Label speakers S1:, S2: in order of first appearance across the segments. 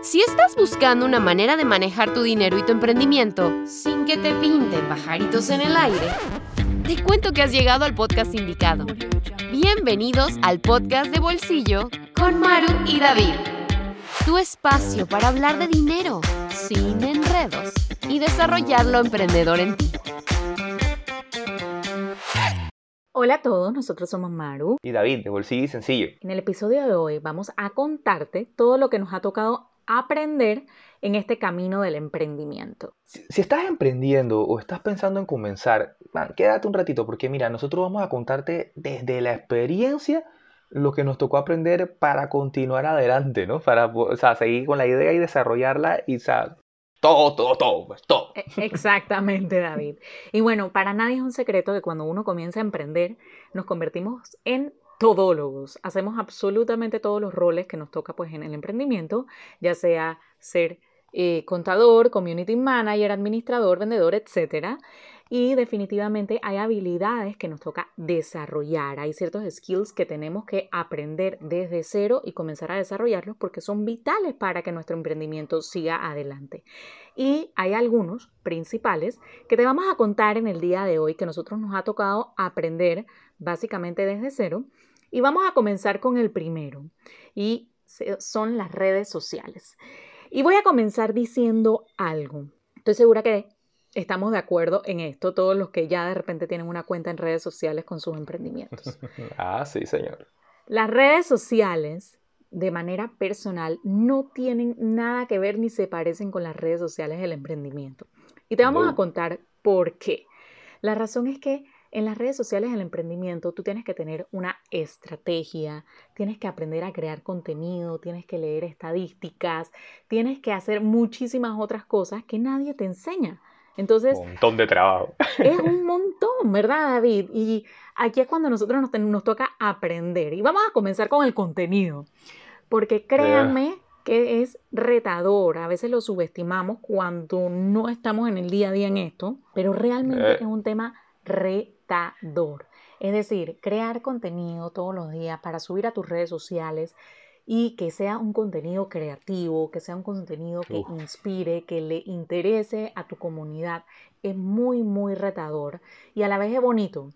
S1: Si estás buscando una manera de manejar tu dinero y tu emprendimiento sin que te pinten pajaritos en el aire, te cuento que has llegado al podcast indicado. Bienvenidos al podcast de bolsillo con Maru y David. Tu espacio para hablar de dinero sin enredos y desarrollar lo emprendedor en ti.
S2: Hola a todos, nosotros somos Maru.
S3: Y David, de Bolsillo y Sencillo.
S2: En el episodio de hoy vamos a contarte todo lo que nos ha tocado aprender en este camino del emprendimiento.
S3: Si, estás emprendiendo o estás pensando en comenzar, quédate un ratito porque mira, nosotros vamos a contarte desde la experiencia lo que nos tocó aprender para continuar adelante, ¿no? Para o sea, seguir con la idea y desarrollarla y o sea, todo, todo, todo, pues todo.
S2: E, exactamente, David. Y bueno, para nadie es un secreto que cuando uno comienza a emprender, nos convertimos en todólogos. Hacemos absolutamente todos los roles que nos toca pues en el emprendimiento, ya sea ser eh, contador, community manager, administrador, vendedor, etc. Y definitivamente hay habilidades que nos toca desarrollar. Hay ciertos skills que tenemos que aprender desde cero y comenzar a desarrollarlos porque son vitales para que nuestro emprendimiento siga adelante. Y hay algunos principales que te vamos a contar en el día de hoy que nosotros nos ha tocado aprender básicamente desde cero y vamos a comenzar con el primero, y son las redes sociales. Y voy a comenzar diciendo algo. Estoy segura que estamos de acuerdo en esto, todos los que ya de repente tienen una cuenta en redes sociales con sus emprendimientos.
S3: ah, sí, señor.
S2: Las redes sociales, de manera personal, no tienen nada que ver ni se parecen con las redes sociales del emprendimiento. Y te vamos a contar por qué. La razón es que en las redes sociales del emprendimiento tú tienes que tener una estrategia, tienes que aprender a crear contenido, tienes que leer estadísticas, tienes que hacer muchísimas otras cosas que nadie te enseña. Entonces,
S3: un montón de trabajo.
S2: Es un montón, ¿verdad, David? Y aquí es cuando nosotros nos, nos toca aprender. Y vamos a comenzar con el contenido, porque créanme que es retador. A veces lo subestimamos cuando no estamos en el día a día en esto, pero realmente eh. es un tema retador es decir, crear contenido todos los días para subir a tus redes sociales y que sea un contenido creativo, que sea un contenido que inspire, que le interese a tu comunidad, es muy, muy retador y a la vez es bonito.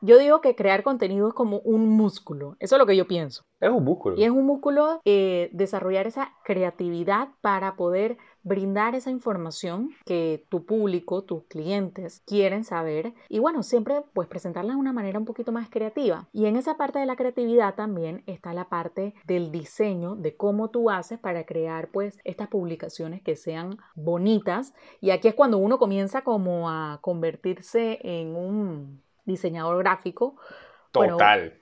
S2: Yo digo que crear contenido es como un músculo, eso es lo que yo pienso.
S3: Es un músculo.
S2: Y es un músculo eh, desarrollar esa creatividad para poder brindar esa información que tu público, tus clientes quieren saber y bueno, siempre pues presentarla de una manera un poquito más creativa. Y en esa parte de la creatividad también está la parte del diseño, de cómo tú haces para crear pues estas publicaciones que sean bonitas y aquí es cuando uno comienza como a convertirse en un diseñador gráfico.
S3: Total.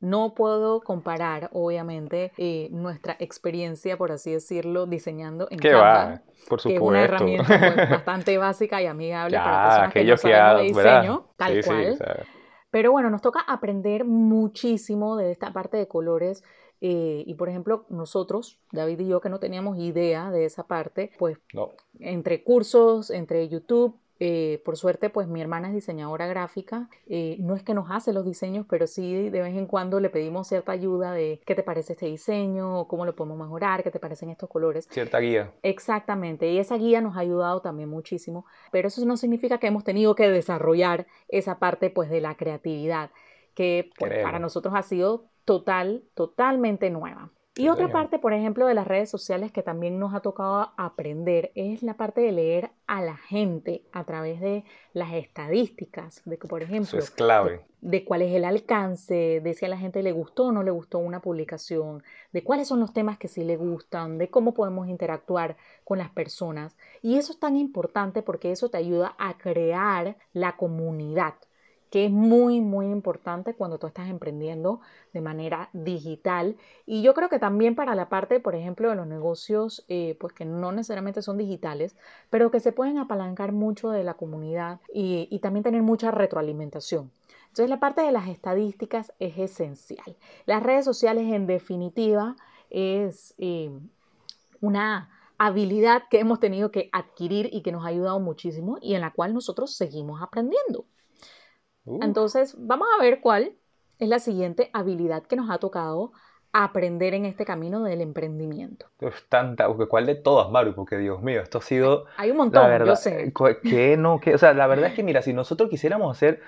S2: No puedo comparar, obviamente, eh, nuestra experiencia, por así decirlo, diseñando en Canva,
S3: Por
S2: que es una herramienta pues, bastante básica y amigable para personas que no saben de diseño, tal cual. Pero bueno, nos toca aprender muchísimo de esta parte de colores. Eh, y por ejemplo, nosotros, David y yo, que no teníamos idea de esa parte, pues entre cursos, entre YouTube, eh, por suerte, pues mi hermana es diseñadora gráfica. Eh, no es que nos hace los diseños, pero sí de vez en cuando le pedimos cierta ayuda de qué te parece este diseño, cómo lo podemos mejorar, qué te parecen estos colores.
S3: Cierta guía.
S2: Exactamente. Y esa guía nos ha ayudado también muchísimo. Pero eso no significa que hemos tenido que desarrollar esa parte pues de la creatividad que pues, para nosotros ha sido total, totalmente nueva. Y otra parte, por ejemplo, de las redes sociales que también nos ha tocado aprender es la parte de leer a la gente a través de las estadísticas, de que, por ejemplo,
S3: es clave.
S2: De, cuál es el alcance, de si a la gente le gustó o no le gustó una publicación, de cuáles son los temas que sí le gustan, de cómo podemos interactuar con las personas. Y eso es tan importante porque eso te ayuda a crear la comunidad que es muy, muy importante cuando tú estás emprendiendo de manera digital. Y yo creo que también para la parte, por ejemplo, de los negocios, eh, pues que no necesariamente son digitales, pero que se pueden apalancar mucho de la comunidad y, también tener mucha retroalimentación. Entonces la parte de las estadísticas es esencial. Las redes sociales en definitiva es eh, una habilidad que hemos tenido que adquirir y que nos ha ayudado muchísimo y en la cual nosotros seguimos aprendiendo. Uh. Entonces, vamos a ver cuál es la siguiente habilidad que nos ha tocado aprender en este camino del emprendimiento?
S3: Es tanta, ¿cuál de todas, Maru? Porque Dios mío, esto ha sido...
S2: Hay un montón,
S3: la verdad,
S2: yo sé.
S3: Que no, que, o sea, la verdad es que mira, si nosotros quisiéramos hacer,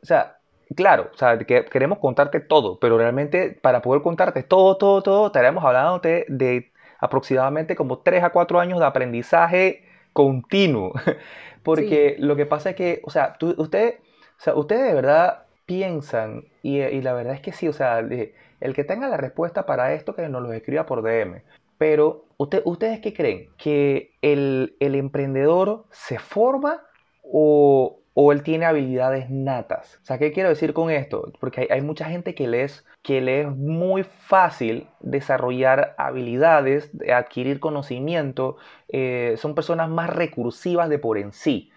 S3: o sea, claro, o sea, que queremos contarte todo, pero realmente para poder contarte todo, todo, todo, estaremos hablando de, de aproximadamente como 3 a 4 años de aprendizaje continuo. Porque lo que pasa es que, o sea, ustedes, o sea, ustedes de verdad piensan, y, y, la verdad es que sí, o sea, el que tenga la respuesta para esto, que nos lo escriba por DM. Pero, usted, ¿ustedes qué creen? ¿Que el, el emprendedor se forma o, o él tiene habilidades natas. O sea, ¿qué quiero decir con esto? Porque hay, mucha gente que le, es, que le es muy fácil desarrollar habilidades, adquirir conocimiento, eh, son personas más recursivas de por en sí.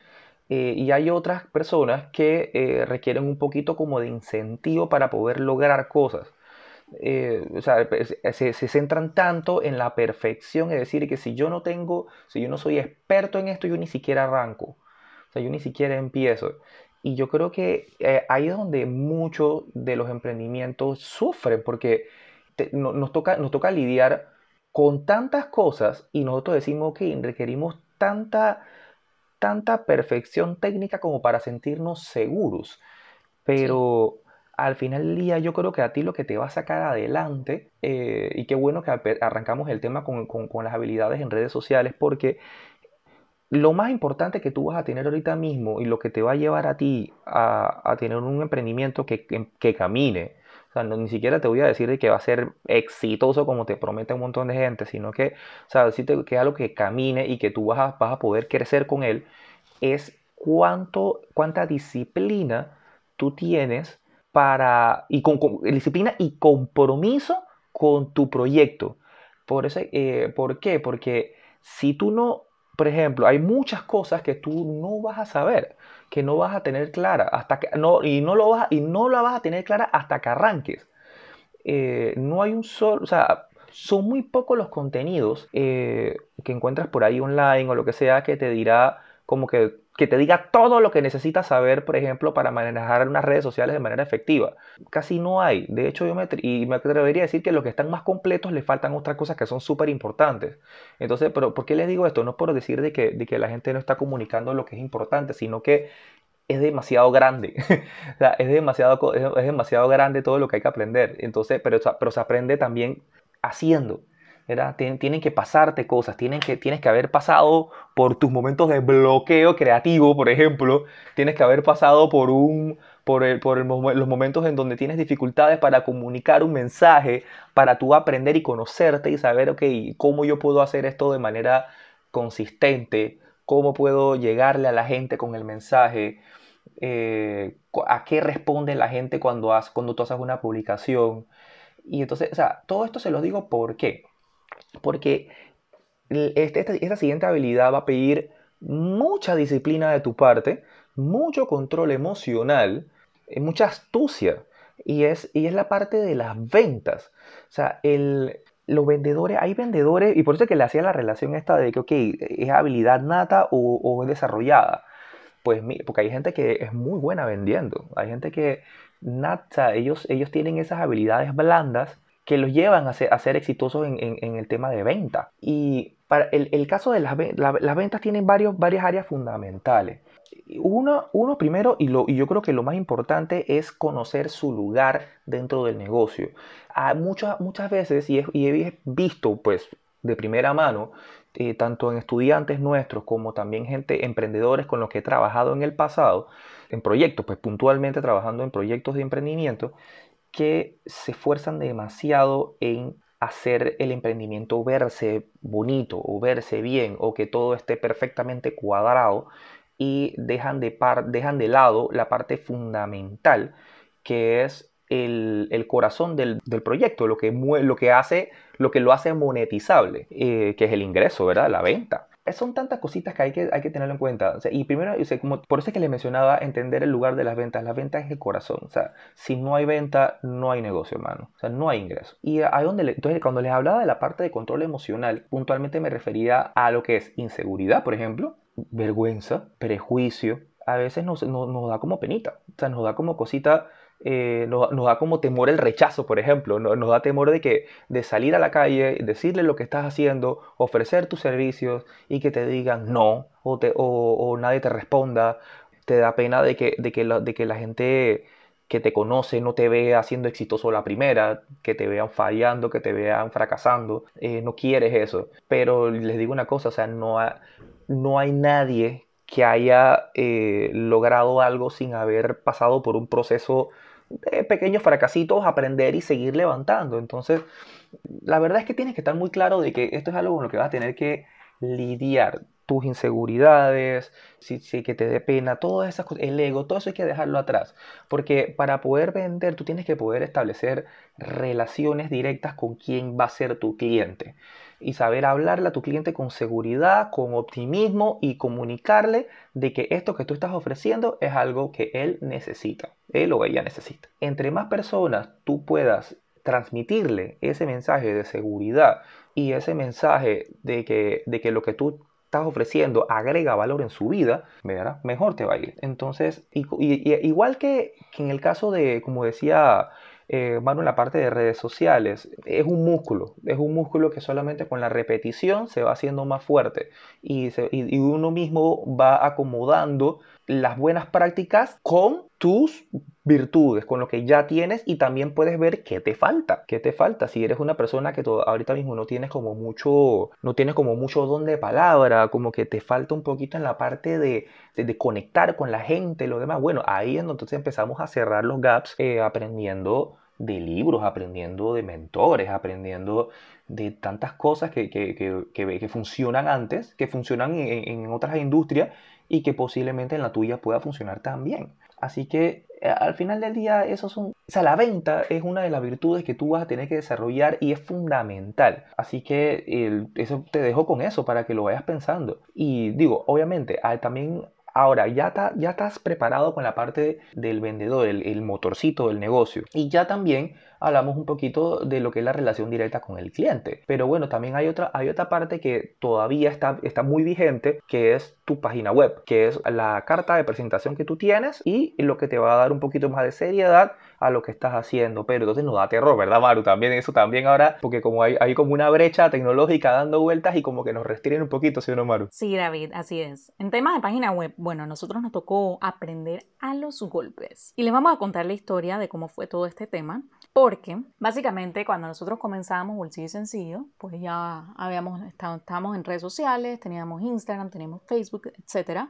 S3: Eh, y hay otras personas que eh, requieren un poquito como de incentivo para poder lograr cosas. o sea, se, se, centran tanto en la perfección, es decir, que si yo no tengo, si yo no soy experto en esto, yo ni siquiera arranco. O sea, yo ni siquiera empiezo. Y yo creo que eh, ahí es donde muchos de los emprendimientos sufren, porque nos, toca, nos toca lidiar con tantas cosas y nosotros decimos que requerimos tanta, tanta perfección técnica como para sentirnos seguros. Pero al final del día yo creo que a ti lo que te va a sacar adelante, eh, y qué bueno que arrancamos el tema con, con las habilidades en redes sociales, porque lo más importante que tú vas a tener ahorita mismo y lo que te va a llevar a ti a, tener un emprendimiento que, que, camine, o sea, ni siquiera te voy a decir que va a ser exitoso como te promete un montón de gente, sino que, o sea, decirte que algo que camine y que tú vas a, vas a poder crecer con él, es cuánto, cuánta disciplina tú tienes para, y con, disciplina y compromiso con tu proyecto. Por, eso, eh, ¿Por qué? Porque si tú no por ejemplo, hay muchas cosas que tú no vas a saber, que no vas a tener clara, hasta que, no, y, no lo vas, y no la vas a tener clara hasta que arranques. Eh, no hay un solo, o sea, son muy pocos los contenidos eh, que encuentras por ahí online o lo que sea que te dirá como que que te diga todo lo que necesitas saber, por ejemplo, para manejar unas redes sociales de manera efectiva. Casi no hay. De hecho, yo me, y me atrevería a decir que los que están más completos le faltan otras cosas que son súper importantes. Entonces, pero ¿por qué les digo esto? No por decir de que, de que la gente no está comunicando lo que es importante, sino que es demasiado grande. o sea, es demasiado, es, demasiado grande todo lo que hay que aprender. Entonces, pero, pero se aprende también haciendo tienen que pasarte cosas, tienes que haber pasado por tus momentos de bloqueo creativo, por ejemplo, tienes que haber pasado por, un, por, los momentos en donde tienes dificultades para comunicar un mensaje, para tú aprender y conocerte y saber, ok, cómo yo puedo hacer esto de manera consistente, cómo puedo llegarle a la gente con el mensaje, eh, a qué responde la gente cuando, cuando tú haces una publicación. Y entonces, o sea, todo esto se lo digo por qué. Porque este, esta, esta siguiente habilidad va a pedir mucha disciplina de tu parte, mucho control emocional, eh, mucha astucia. Y es, y es la parte de las ventas. O sea, el, los vendedores, hay vendedores, y por eso es que le hacía la relación esta de que, ok, es habilidad nata o, o es desarrollada. Pues porque hay gente que es muy buena vendiendo. Hay gente que nata, ellos, ellos tienen esas habilidades blandas que los llevan a ser, exitosos en, el tema de venta. Y para el, caso de las, las ventas tienen varios, varias áreas fundamentales. Uno, uno primero, y, lo, y yo creo que lo más importante es conocer su lugar dentro del negocio. Muchas, muchas veces, y he, y he visto pues de primera mano, eh, tanto en estudiantes nuestros como también gente, emprendedores con los que he trabajado en el pasado, en proyectos, pues puntualmente trabajando en proyectos de emprendimiento, que se esfuerzan demasiado en hacer el emprendimiento verse bonito o verse bien o que todo esté perfectamente cuadrado y dejan de, par, dejan de lado la parte fundamental que es el, corazón del, proyecto, lo que, lo, que hace, lo que lo hace monetizable, eh, que es el ingreso, ¿verdad? La venta son tantas cositas que hay que, hay que tenerlo en cuenta. y primero, como, por eso es que le mencionaba entender el lugar de las ventas. La venta es el corazón. O sea, si no hay venta, no hay negocio, hermano. O sea, no hay ingreso. Y ahí donde entonces, cuando les hablaba de la parte de control emocional, puntualmente me refería a lo que es inseguridad, por ejemplo, vergüenza, prejuicio. A veces nos, nos, da como penita. O sea, nos da como cosita eh, nos, da como temor el rechazo, por ejemplo, nos, da temor de que de salir a la calle, decirle lo que estás haciendo, ofrecer tus servicios y que te digan no o, nadie te responda, te da pena de que, de que, la, de que la gente que te conoce no te vea siendo exitoso la primera, que te vean fallando, que te vean fracasando, eh, no quieres eso. Pero les digo una cosa, o sea, no, no hay nadie que haya eh, logrado algo sin haber pasado por un proceso de pequeños fracasitos, aprender y seguir levantando. Entonces, la verdad es que tienes que estar muy claro de que esto es algo con lo que vas a tener que lidiar. Tus inseguridades, si, si que te dé pena, todas esas cosas, el ego, todo eso hay que dejarlo atrás. Porque para poder vender, tú tienes que poder establecer relaciones directas con quién va a ser tu cliente y saber hablarle a tu cliente con seguridad, con optimismo y comunicarle de que esto que tú estás ofreciendo es algo que él necesita, él o ella necesita. Entre más personas tú puedas transmitirle ese mensaje de seguridad y ese mensaje de que, de que lo que tú estás ofreciendo agrega valor en su vida, mejor te va a ir. Entonces, igual que, que en el caso de, como decía eh, en la parte de redes sociales. Es un músculo, es un músculo que solamente con la repetición se va haciendo más fuerte y, uno mismo va acomodando las buenas prácticas con tus virtudes, con lo que ya tienes y también puedes ver qué te falta, qué te falta. Si eres una persona que ahorita mismo no tienes como mucho, no tienes como mucho don de palabra, como que te falta un poquito en la parte de, de, conectar con la gente, lo demás, bueno, ahí entonces empezamos a cerrar los gaps eh, aprendiendo de libros, aprendiendo de mentores, aprendiendo de tantas cosas que, que, que, que funcionan antes, que funcionan en, otras industrias y que posiblemente en la tuya pueda funcionar también. Así que eh, al final del día, eso son, o sea, la venta es una de las virtudes que tú vas a tener que desarrollar y es fundamental. Así que eso te dejo con eso para que lo vayas pensando. Y digo, obviamente, también Ahora, ya, ya estás preparado con la parte del vendedor, el, motorcito del negocio. Y ya también hablamos un poquito de lo que es la relación directa con el cliente. Pero bueno, también hay otra, hay otra parte que todavía está, está muy vigente, que es tu página web, que es la carta de presentación que tú tienes y lo que te va a dar un poquito más de seriedad a lo que estás haciendo. Pero entonces no da terror, ¿verdad, Maru? También eso también ahora, porque como hay, hay como una brecha tecnológica dando vueltas y como que nos restringen un poquito, ¿sí o no, Maru?
S2: Sí, David, así es. En temas de página web, bueno, nosotros nos tocó aprender a los golpes. Y les vamos a contar la historia de cómo fue todo este tema. Porque básicamente cuando nosotros comenzábamos Bolsillo Sencillo, pues ya habíamos estado, estábamos en redes sociales, teníamos Instagram, teníamos Facebook, etc.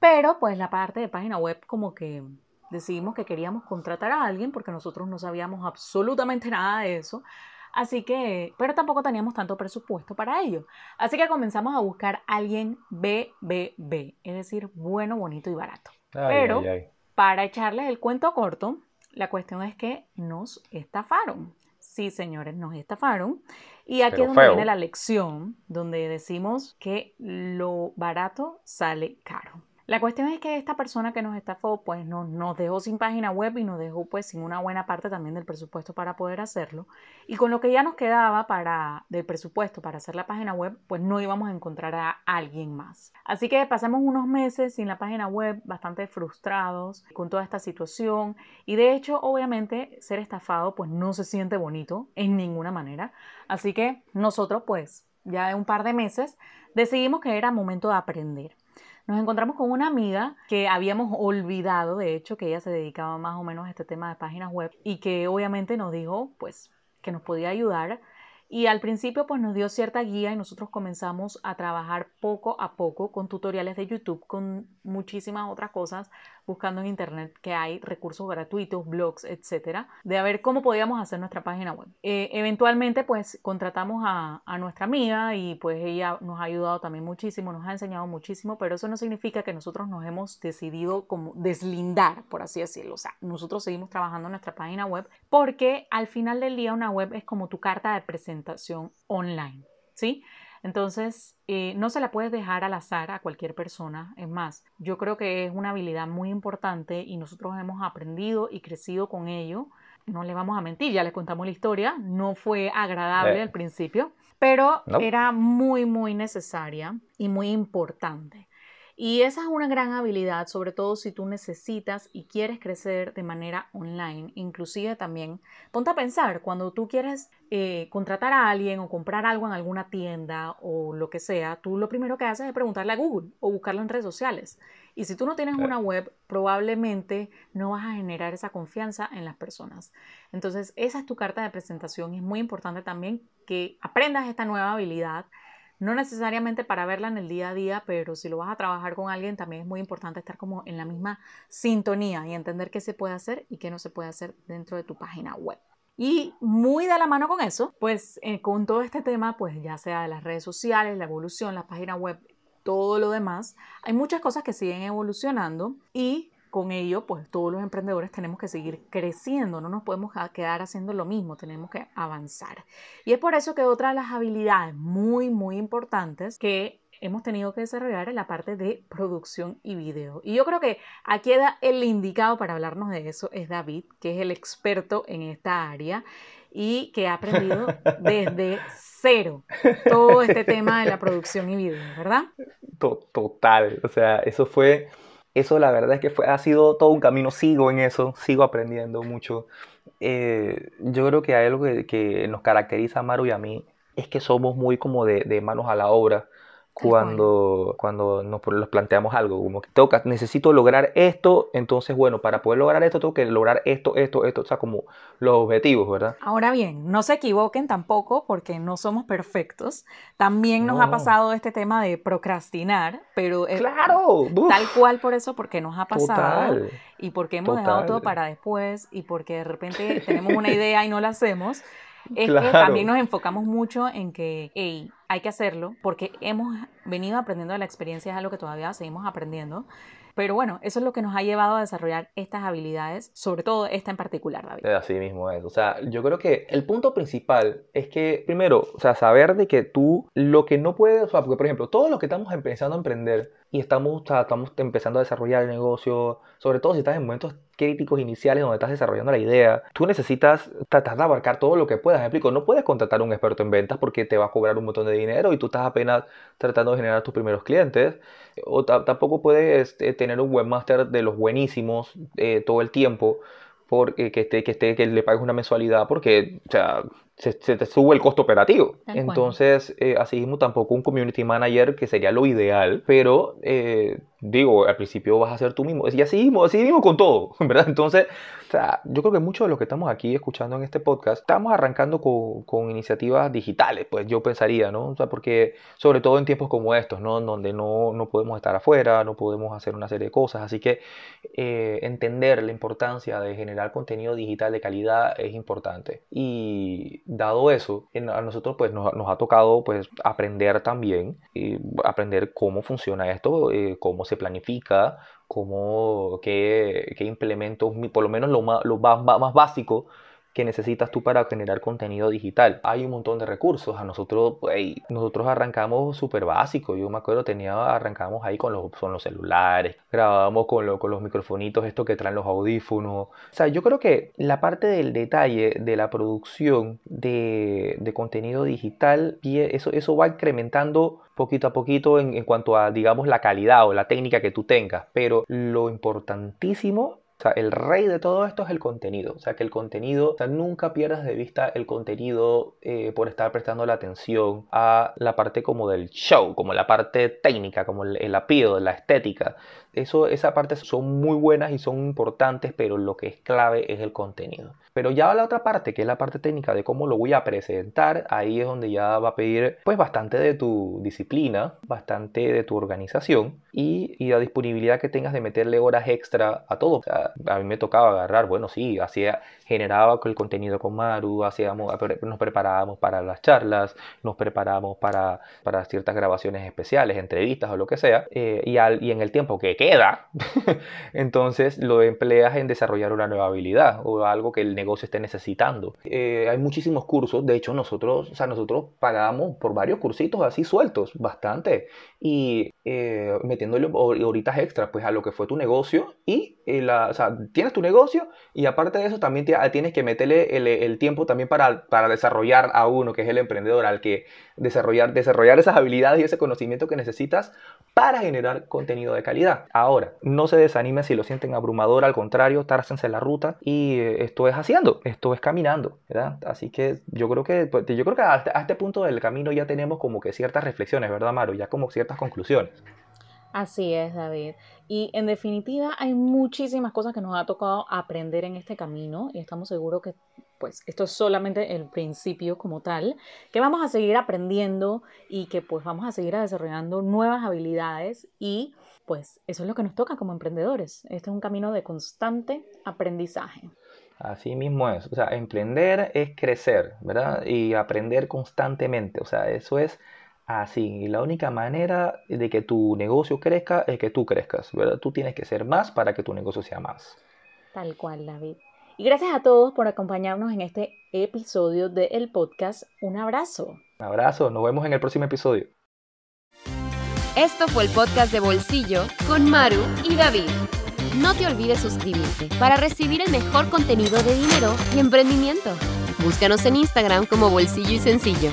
S2: Pero pues la parte de página web como que decidimos que queríamos contratar a alguien porque nosotros no sabíamos absolutamente nada de eso. Así que, pero tampoco teníamos tanto presupuesto para ello. Así que comenzamos a buscar a alguien BBB, es decir, bueno, bonito y barato. pero para echarles el cuento corto, la cuestión es que nos estafaron. Sí, señores, nos estafaron. Y aquí es donde viene la lección, donde decimos que lo barato sale caro. La cuestión es que esta persona que nos estafó, pues no, nos dejó sin página web y nos dejó pues sin una buena parte también del presupuesto para poder hacerlo. Y con lo que ya nos quedaba para, del presupuesto para hacer la página web, pues no íbamos a encontrar a alguien más. Así que pasamos unos meses sin la página web, bastante frustrados con toda esta situación. Y de hecho, obviamente, ser estafado pues no se siente bonito en ninguna manera. Así que nosotros pues ya de un par de meses decidimos que era momento de aprender nos encontramos con una amiga que habíamos olvidado, de hecho, que ella se dedicaba más o menos a este tema de páginas web y que obviamente nos dijo, pues, que nos podía ayudar. Y al principio pues nos dio cierta guía y nosotros comenzamos a trabajar poco a poco con tutoriales de YouTube, con muchísimas otras cosas, buscando en internet que hay recursos gratuitos, blogs, etcétera, de a ver cómo podíamos hacer nuestra página web. Eh, eventualmente pues contratamos a, a nuestra amiga y pues ella nos ha ayudado también muchísimo, nos ha enseñado muchísimo, pero eso no significa que nosotros nos hemos decidido como deslindar, por así decirlo. O sea, nosotros seguimos trabajando en nuestra página web porque al final del día una web es como tu carta de presentación online, ¿sí? Entonces, eh, no se la puedes dejar al azar a cualquier persona. Es más, yo creo que es una habilidad muy importante y nosotros hemos aprendido y crecido con ello. No le vamos a mentir, ya les contamos la historia. No fue agradable eh. al principio, pero era muy, muy necesaria y muy importante. Y esa es una gran habilidad, sobre todo si tú necesitas y quieres crecer de manera online. Inclusive también, ponte a pensar, cuando tú quieres eh, contratar a alguien o comprar algo en alguna tienda o lo que sea, tú lo primero que haces es preguntarle a Google o buscarlo en redes sociales. Y si tú no tienes una web, probablemente no vas a generar esa confianza en las personas. Entonces, esa es tu carta de presentación. Es muy importante también que aprendas esta nueva habilidad no necesariamente para verla en el día a día, pero si lo vas a trabajar con alguien, también es muy importante estar como en la misma sintonía y entender qué se puede hacer y qué no se puede hacer dentro de tu página web. Y muy de la mano con eso, pues eh, con todo este tema, pues ya sea de las redes sociales, la evolución, la página web, todo lo demás, hay muchas cosas que siguen evolucionando y con ello, pues todos los emprendedores tenemos que seguir creciendo, no nos podemos quedar haciendo lo mismo, tenemos que avanzar. Y es por eso que otra de las habilidades muy, muy importantes que hemos tenido que desarrollar es la parte de producción y video. Y yo creo que aquí el indicado para hablarnos de eso es David, que es el experto en esta área y que ha aprendido desde cero todo este tema de la producción y video, ¿verdad?
S3: Total, o sea, eso fue eso la verdad es que fue, ha sido todo un camino, sigo en eso, sigo aprendiendo mucho. Eh, yo creo que hay algo que, nos caracteriza a Maru y a mí, es que somos muy como de manos a la obra cuando, cuando nos planteamos algo, como que tengo necesito lograr esto, entonces bueno, para poder lograr esto tengo que lograr esto, esto, esto, o sea, como los objetivos, ¿verdad?
S2: Ahora bien, no se equivoquen tampoco porque no somos perfectos. También nos ha pasado este tema de procrastinar, pero
S3: claro,
S2: tal cual por eso, porque nos ha pasado y porque hemos dejado todo para después y porque de repente tenemos una idea y no la hacemos es que también nos enfocamos mucho en que, hey, hay que hacerlo porque hemos venido aprendiendo de la experiencia, es algo que todavía seguimos aprendiendo. Pero bueno, eso es lo que nos ha llevado a desarrollar estas habilidades, sobre todo esta en particular, David.
S3: Así mismo es. O sea, yo creo que el punto principal es que, primero, o sea, saber de que tú lo que no puedes, o sea, porque por ejemplo, todos los que estamos empezando a emprender y estamos, estamos empezando a desarrollar el negocio, sobre todo si estás en momentos críticos iniciales donde estás desarrollando la idea, tú necesitas tratar de abarcar todo lo que puedas. Me explico, no puedes contratar a un experto en ventas porque te va a cobrar un montón de dinero y tú estás apenas tratando de generar tus primeros clientes. O tampoco puedes eh, tener un webmaster de los buenísimos eh, todo el tiempo porque que esté, que esté, que le pagues una mensualidad porque, o sea, se, te sube el costo operativo. Entonces, eh, así mismo tampoco un community manager, que sería lo ideal, pero eh, digo, al principio vas a ser tú mismo. Y así mismo, así mismo con todo, ¿verdad? Entonces, o sea, yo creo que muchos de los que estamos aquí escuchando en este podcast, estamos arrancando con, con, iniciativas digitales, pues yo pensaría, ¿no? O sea, porque sobre todo en tiempos como estos, ¿no? Donde no, no podemos estar afuera, no podemos hacer una serie de cosas. Así que eh, entender la importancia de generar contenido digital de calidad es importante. Y dado eso, a nosotros pues nos, ha tocado pues aprender también, aprender cómo funciona esto, eh, cómo se planifica, cómo, qué, qué implementos, por lo menos lo más, lo más, más básico que necesitas tú para generar contenido digital. Hay un montón de recursos. A nosotros, pues, nosotros arrancamos súper básico. Yo me acuerdo, tenía, arrancamos ahí con los, son los celulares, grabábamos con, con los microfonitos, esto que traen los audífonos. O sea, yo creo que la parte del detalle de la producción de, de contenido digital, eso, eso va incrementando poquito a poquito en, en cuanto a, digamos, la calidad o la técnica que tú tengas. Pero lo importantísimo o sea, el rey de todo esto es el contenido. O sea, que el contenido, o sea, nunca pierdas de vista el contenido eh, por estar prestando la atención a la parte como del show, como la parte técnica, como el, el appeal, la estética. Eso, esa parte son muy buenas y son importantes, pero lo que es clave es el contenido. Pero ya la otra parte, que es la parte técnica de cómo lo voy a presentar, ahí es donde ya va a pedir pues bastante de tu disciplina, bastante de tu organización y, y la disponibilidad que tengas de meterle horas extra a todo. O sea, a mí me tocaba agarrar, bueno, sí, hacía, generaba el contenido con Maru, hacíamos, nos preparábamos para las charlas, nos preparábamos para, para ciertas grabaciones especiales, entrevistas o lo que sea, eh, y, al, y en el tiempo que queda, entonces lo empleas en desarrollar una nueva habilidad o algo que el negocio esté necesitando. Eh, hay muchísimos cursos, de hecho nosotros, o sea, nosotros pagamos por varios cursitos así sueltos, bastante, y eh, metiéndole horitas extras pues a lo que fue tu negocio y eh, la, o sea, tienes tu negocio y aparte de eso también tienes que meterle el, tiempo también para, para, desarrollar a uno que es el emprendedor, al que desarrollar, desarrollar esas habilidades y ese conocimiento que necesitas para generar contenido de calidad. Ahora, no se desanimen si lo sienten abrumador, al contrario, tárcense la ruta y eh, esto es haciendo, esto es caminando, ¿verdad? Así que yo creo que, pues, yo creo que a este punto del camino ya tenemos como que ciertas reflexiones, ¿verdad, Maru? Ya como ciertas conclusiones.
S2: Así es, David. Y en definitiva hay muchísimas cosas que nos ha tocado aprender en este camino y estamos seguros que pues esto es solamente el principio como tal, que vamos a seguir aprendiendo y que pues vamos a seguir desarrollando nuevas habilidades y pues eso es lo que nos toca como emprendedores. Este es un camino de constante aprendizaje.
S3: Así mismo es. O sea, emprender es crecer, ¿verdad? Y aprender constantemente. O sea, eso es así. Y la única manera de que tu negocio crezca es que tú crezcas, ¿verdad? Tú tienes que ser más para que tu negocio sea más.
S2: Tal cual, David. Y gracias a todos por acompañarnos en este episodio del podcast. Un abrazo.
S3: Un abrazo, nos vemos en el próximo episodio.
S1: Esto fue el podcast de Bolsillo con Maru y David. No te olvides suscribirte para recibir el mejor contenido de dinero y emprendimiento. Búscanos en Instagram como Bolsillo y Sencillo.